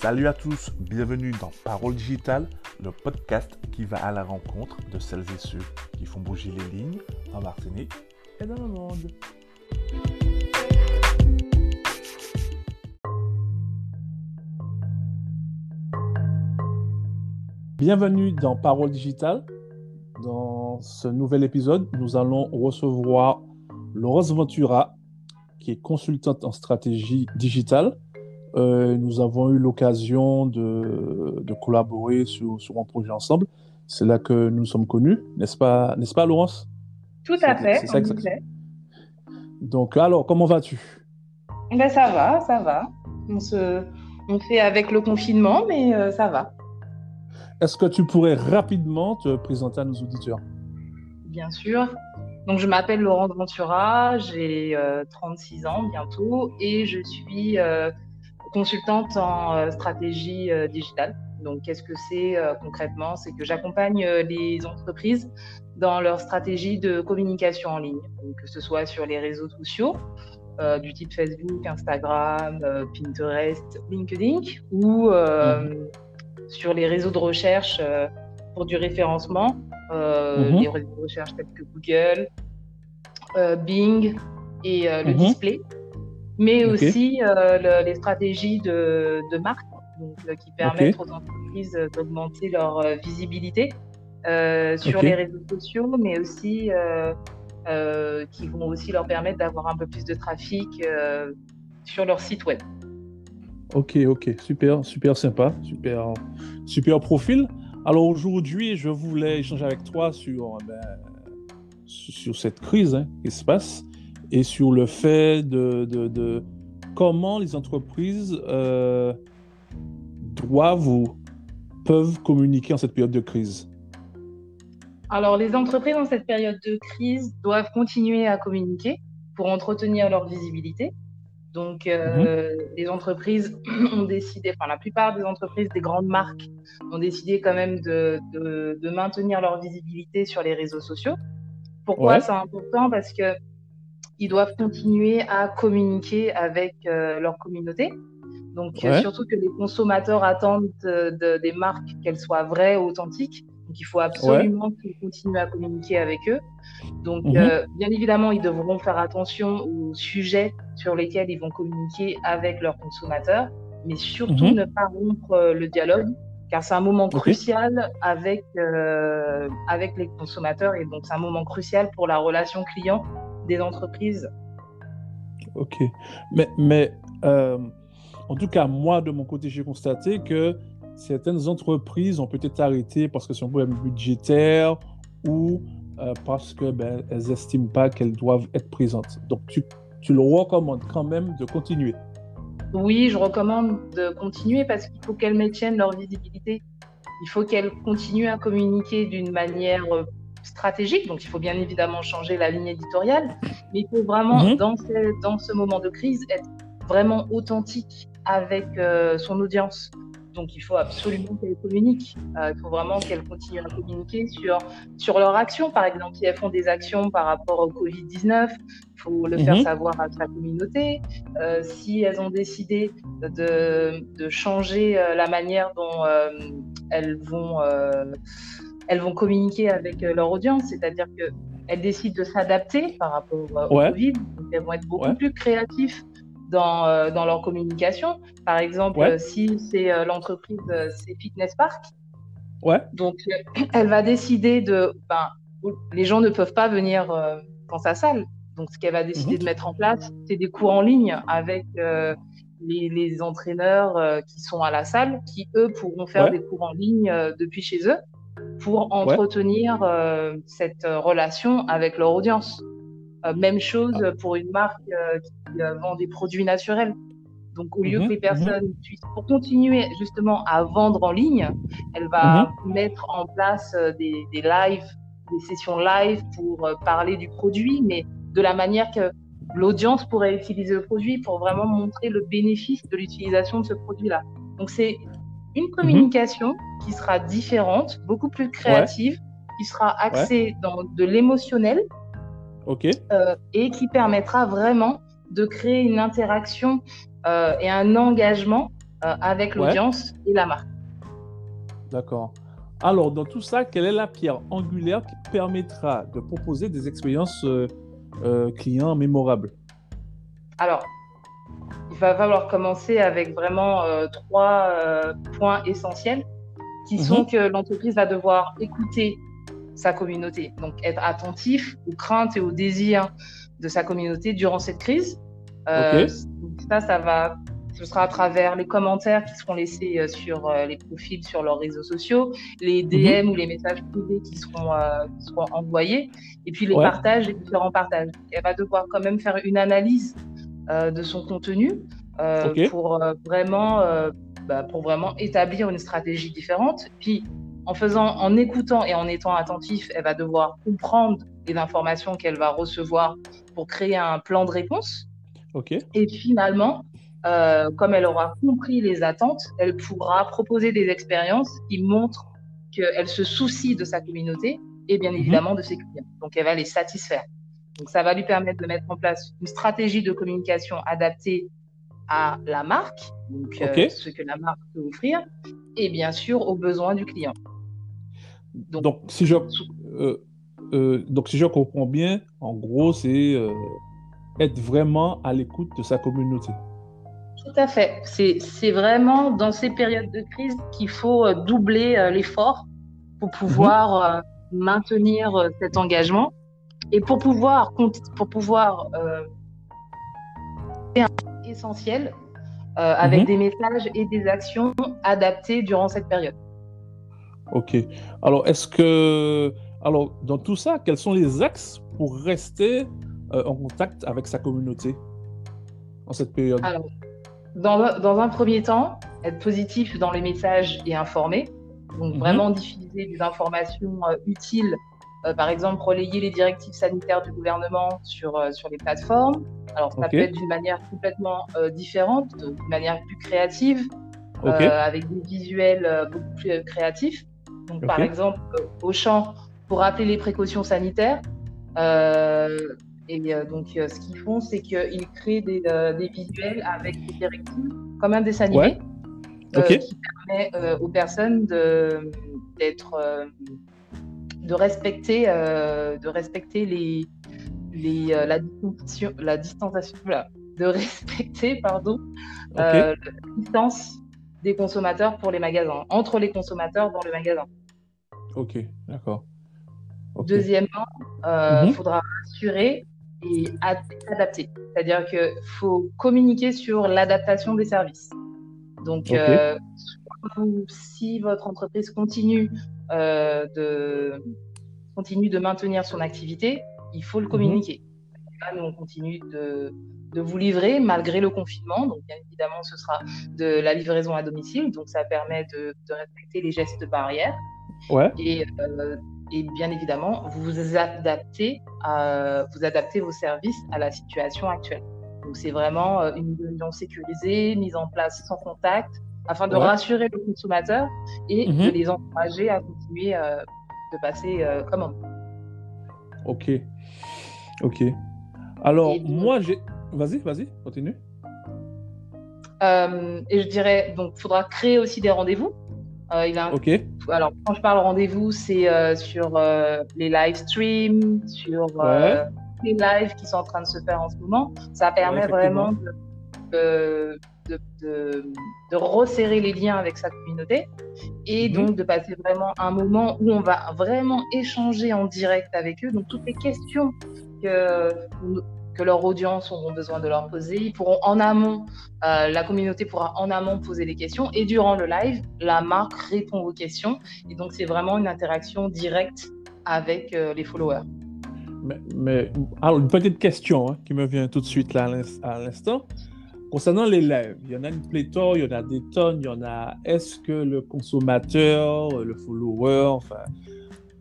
Salut à tous, bienvenue dans Parole Digitale, le podcast qui va à la rencontre de celles et ceux qui font bouger les lignes en Martinique et dans le monde. Bienvenue dans Parole Digitale. Dans ce nouvel épisode, nous allons recevoir Laurence Ventura, qui est consultante en stratégie digitale. Euh, nous avons eu l'occasion de, de, collaborer sur, sur, un projet ensemble. C'est là que nous sommes connus, n'est-ce pas, n'est-ce pas, Laurence? Tout à fait. C'est ça Donc, alors, comment vas-tu? Ben, Ça va, ça va. On, se, on fait avec le confinement, mais euh, ça va. Est-ce que tu pourrais rapidement te présenter à nos auditeurs? Bien sûr. Donc, je m'appelle Laurence Ventura, j'ai euh, 36 ans bientôt et je suis euh, consultante en euh, stratégie euh, digitale. Donc, qu'est-ce que c'est euh, concrètement? C'est que j'accompagne les entreprises dans leur stratégie de communication en ligne, donc, que ce soit sur les réseaux sociaux, euh, du type Facebook, Instagram, euh, Pinterest, LinkedIn, ou euh, mmh. sur les réseaux de recherche pour du référencement, mmh les réseaux de recherche tels que Google, Bing et le mmh display, mais okay. aussi le, les stratégies de, de marque donc, qui permettent okay. aux entreprises d'augmenter leur visibilité sur okay. les réseaux sociaux, mais aussi euh, qui vont aussi leur permettre d'avoir un peu plus de trafic euh, sur leur site web. Ok, ok, super, super sympa, super, super profil. Alors aujourd'hui, je voulais échanger avec toi sur, ben, sur cette crise hein, qui se passe et sur le fait de, de, de comment les entreprises euh, doivent ou peuvent communiquer en cette période de crise. Alors, les entreprises dans cette période de crise doivent continuer à communiquer pour entretenir leur visibilité. Donc, euh, mmh. les entreprises ont décidé, enfin, la plupart des entreprises, des grandes marques, ont décidé quand même de, de, de maintenir leur visibilité sur les réseaux sociaux. Pourquoi ouais. c'est important? Parce que ils doivent continuer à communiquer avec euh, leur communauté. Donc, ouais. euh, surtout que les consommateurs attendent de, des marques qu'elles soient vraies, authentiques. Donc, il faut absolument ouais. qu'ils continuent à communiquer avec eux. Donc, mmh. euh, bien évidemment, ils devront faire attention aux sujets sur lesquels ils vont communiquer avec leurs consommateurs, mais surtout mmh. ne pas rompre le dialogue, car c'est un moment okay. crucial avec, euh, avec les consommateurs et donc c'est un moment crucial pour la relation client des entreprises. Ok. Mais, mais euh, en tout cas, moi, de mon côté, j'ai constaté que certaines entreprises ont peut-être arrêté parce que c'est un problème budgétaire ou euh, parce qu'elles ben, n'estiment pas qu'elles doivent être présentes. Donc, tu, tu, le recommandes quand même de continuer Oui, je recommande de continuer parce qu'il faut qu'elles maintiennent leur visibilité. Il faut qu'elles continuent à communiquer d'une manière euh, stratégique. Donc, il faut bien évidemment changer la ligne éditoriale. Mais il faut vraiment, -hmm. dans, ce, dans ce moment de crise, être vraiment authentique avec euh, son audience. Donc, il faut absolument qu'elles communiquent. Euh, il faut vraiment qu'elles continuent à communiquer sur, sur leurs actions. Par exemple, si elles font des actions par rapport au Covid-19, il faut le mmh. faire savoir à sa communauté. Euh, si elles ont décidé de, de changer la manière dont elles, vont, elles vont communiquer avec leur audience, c'est-à-dire qu'elles décident de s'adapter par rapport au ouais. Covid, donc elles vont être beaucoup ouais. plus créatifs dans, euh, dans leur communication. Par exemple, ouais. si c'est euh, l'entreprise, euh, c'est Fitness Park. Ouais. Donc, elle va décider de. Ben, les gens ne peuvent pas venir dans sa salle. Donc, ce qu'elle va décider mmh. de mettre en place, c'est des cours en ligne avec les, les, entraîneurs qui sont à la salle, qui eux pourront faire ouais. des cours en ligne depuis chez eux pour entretenir ouais. cette relation avec leur audience. Euh, même chose ah. pour une marque euh, qui euh, vend des produits naturels. Donc, au lieu mmh, que les personnes mmh. puissent, pour continuer justement à vendre en ligne, elle va mmh. mettre en place des, des, lives, des sessions live pour parler du produit, mais de la manière que l'audience pourrait utiliser le produit pour vraiment montrer le bénéfice de l'utilisation de ce produit-là. Donc, c'est une communication qui sera différente, beaucoup plus créative, ouais. qui sera axée ouais. dans de l'émotionnel, Okay. Euh, et qui permettra vraiment de créer une interaction euh, et un engagement avec l'audience et la marque. D'accord. Alors, dans tout ça, quelle est la pierre angulaire qui permettra de proposer des expériences clients mémorables? Alors, va falloir commencer avec vraiment trois points essentiels qui sont mhm. que l'entreprise va devoir écouter sa communauté, donc être attentif aux craintes et aux désirs de sa communauté durant cette crise. Euh, ça, ça va, ce sera à travers les commentaires qui seront laissés euh, sur euh, les profils sur leurs réseaux sociaux, les mhm. DM ou les messages privés qui seront, qui seront envoyés, et puis les partages, les différents partages. Elle va devoir quand même faire une analyse de son contenu pour vraiment bah, pour vraiment établir une stratégie différente. Puis, en faisant, en écoutant et en étant attentif, elle va devoir comprendre les informations qu'elle va recevoir pour créer un plan de réponse. Et finalement, euh, comme elle aura compris les attentes, elle pourra proposer des expériences qui montrent qu'elle se soucie de sa communauté et bien mhm. évidemment de ses clients. Donc, elle va les satisfaire. Donc, ça va lui permettre de mettre en place une stratégie de communication adaptée à la marque, donc euh, ce que la marque peut offrir, et bien sûr aux besoins du client. Donc, si, je, euh, euh, donc si je comprends bien, en gros, c'est être vraiment à l'écoute de sa communauté. Tout à fait. C'est vraiment dans ces périodes de crise qu'il faut doubler l'effort pour pouvoir mhm. maintenir cet engagement et pour pouvoir, pour pouvoir essentiel euh, avec mhm. des messages et des actions adaptées durant cette période. Ok. Alors, est-ce que, alors, dans tout ça, quels sont les axes pour rester euh, en contact avec sa communauté en cette période? Alors, dans, dans, un premier temps, être positif dans les messages et informer. Donc, mhm. vraiment diffuser des informations euh, utiles euh, par exemple, relayer les directives sanitaires du gouvernement sur, euh, sur les plateformes. Alors, ça peut être d'une manière complètement euh, différente, d'une manière plus créative, avec des visuels beaucoup plus créatifs. Donc, par exemple, au champ, pour rappeler les précautions sanitaires. et donc, ce qu'ils font, c'est qu'ils créent des, des, visuels avec des directives, comme un dessin animé, qui permet aux personnes d'être de respecter, euh, de respecter les, les, euh, la, distanciation, la distanciation, de respecter pardon, euh, la distance des consommateurs pour les magasins, entre les consommateurs dans le magasin. Ok, d'accord. Deuxièmement, il mhm. faudra assurer et adapter. C'est-à-dire qu'il faut communiquer sur l'adaptation des services. Donc, si votre entreprise continue de, continue de maintenir son activité, il faut le mhm. communiquer. nous, on continue de, de, vous livrer malgré le confinement. Donc, bien évidemment, ce sera de la livraison à domicile. Donc, ça permet de, de respecter les gestes barrières. Ouais. Et, euh, et, bien évidemment, vous vous adaptez, à, vous adaptez vos services à la situation actuelle. Donc, c'est vraiment euh, une réunion sécurisée, mise en place sans contact, afin de rassurer le consommateur et de mhm. les encourager à continuer euh, de passer euh, commande. Ok. Ok. Alors, moi, j'ai. Vas-y, vas-y, continue. Euh, et je dirais, donc, il faudra créer aussi des rendez-vous. il a Ok. Alors, quand je parle rendez-vous, c'est sur les live streams, sur les lives qui sont en train de se faire en ce moment. Ça permet vraiment de de, resserrer les liens avec sa communauté et mhm. donc de passer vraiment un moment où on va vraiment échanger en direct avec eux. Donc toutes les questions que, que leur audience auront besoin de leur poser, ils pourront en amont, euh, la communauté pourra en amont poser les questions et durant le live, la marque répond aux questions. Et donc c'est vraiment une interaction directe avec euh, les followers. Mais, alors une petite question hein, qui me vient tout de suite là à l'instant. Concernant les lives, il y en a une pléthore, il y en a des tonnes, il y en a. Est-ce que le consommateur, le follower, enfin,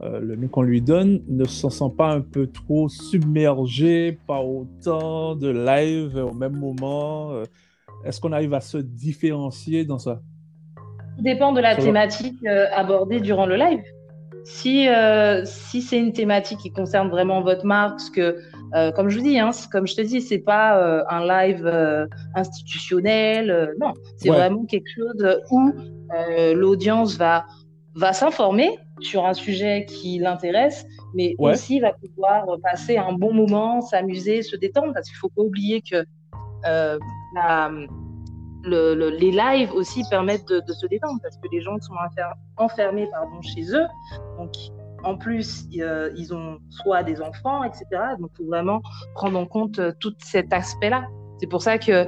euh, le nom qu'on lui donne, ne s'en sent pas un peu trop submergé par autant de lives au même moment euh, Est-ce qu'on arrive à se différencier dans ça? Tout dépend de la thématique euh, abordée durant le live. Si, si c'est une thématique qui concerne vraiment votre marque, ce que Euh, comme je vous dis, hein, comme je te dis, c'est pas euh, un live euh, institutionnel. non, c'est vraiment quelque chose où l'audience va va s'informer sur un sujet qui l'intéresse, mais aussi va pouvoir passer un bon moment, s'amuser, se détendre, parce qu'il faut pas oublier que les lives aussi permettent de, se détendre parce que les gens sont enfermés pardon, chez eux. Donc, en plus, euh, ils ont soit des enfants, etc. Donc, il faut vraiment prendre en compte euh, tout cet aspect-là. C'est pour ça que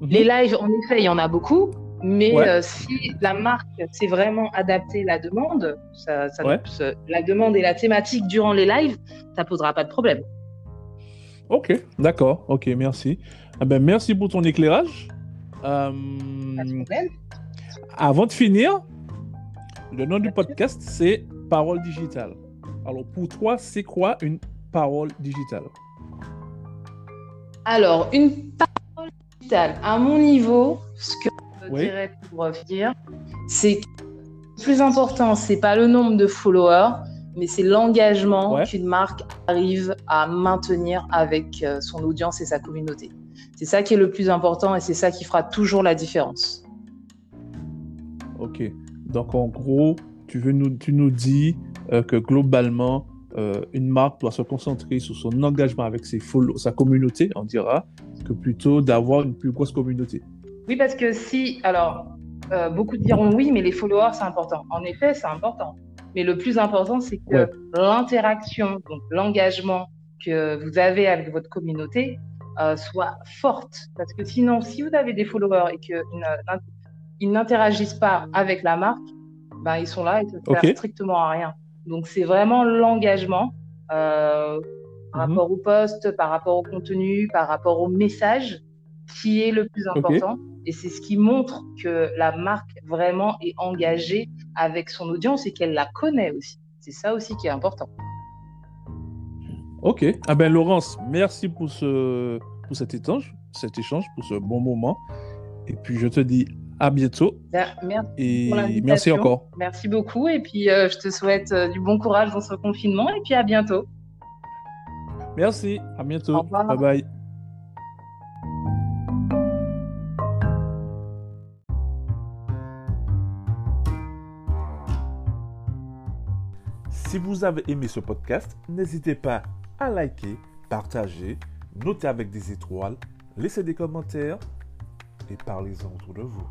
mhm. les lives, en effet, il y en a beaucoup. Mais euh, si la marque s'est vraiment adaptée la demande, ça, la demande et la thématique durant les lives, ça posera pas de problème. Ok, d'accord. Ok, merci. Ah ben, merci pour ton éclairage. avant de finir, le nom du podcast, c'est parole digitale. Alors, pour toi, c'est quoi une parole digitale? Alors, une parole digitale, à mon niveau, ce que je dirais pour dire, c'est que le plus important, c'est pas le nombre de followers, mais c'est l'engagement qu'une marque arrive à maintenir avec euh, son audience et sa communauté. C'est ça qui est le plus important et c'est ça qui fera toujours la différence. Ok. Donc, en gros, tu, veux nous, tu nous dis euh, que globalement, euh, une marque doit se concentrer sur son engagement avec ses sa communauté, on dira, que plutôt d'avoir une plus grosse communauté. Oui, parce que si, alors, euh, beaucoup diront oui, mais les followers, c'est important. En effet, c'est important. Mais le plus important, c'est que l'interaction, donc l'engagement que vous avez avec votre communauté soit forte. Parce que sinon, si vous avez des followers et qu'ils n'interagissent pas avec la marque, ben, ils sont là et ça ne sert strictement à rien. Donc, c'est vraiment l'engagement euh, par mhm. rapport au poste, par rapport au contenu, par rapport au message qui est le plus important. Et c'est ce qui montre que la marque vraiment est engagée avec son audience et qu'elle la connaît aussi. C'est ça aussi qui est important. Ok. Ah ben Laurence, merci pour, ce, pour cet échange, cet échange, pour ce bon moment. Et puis je te dis à bientôt. Merci. Et merci encore. Merci beaucoup. Et puis, euh, je te souhaite euh, du bon courage dans ce confinement. Et puis, à bientôt. Merci. À bientôt. Bye bye. Si vous avez aimé ce podcast, n'hésitez pas à liker, partager, noter avec des étoiles, laisser des commentaires et parlez-en autour de vous.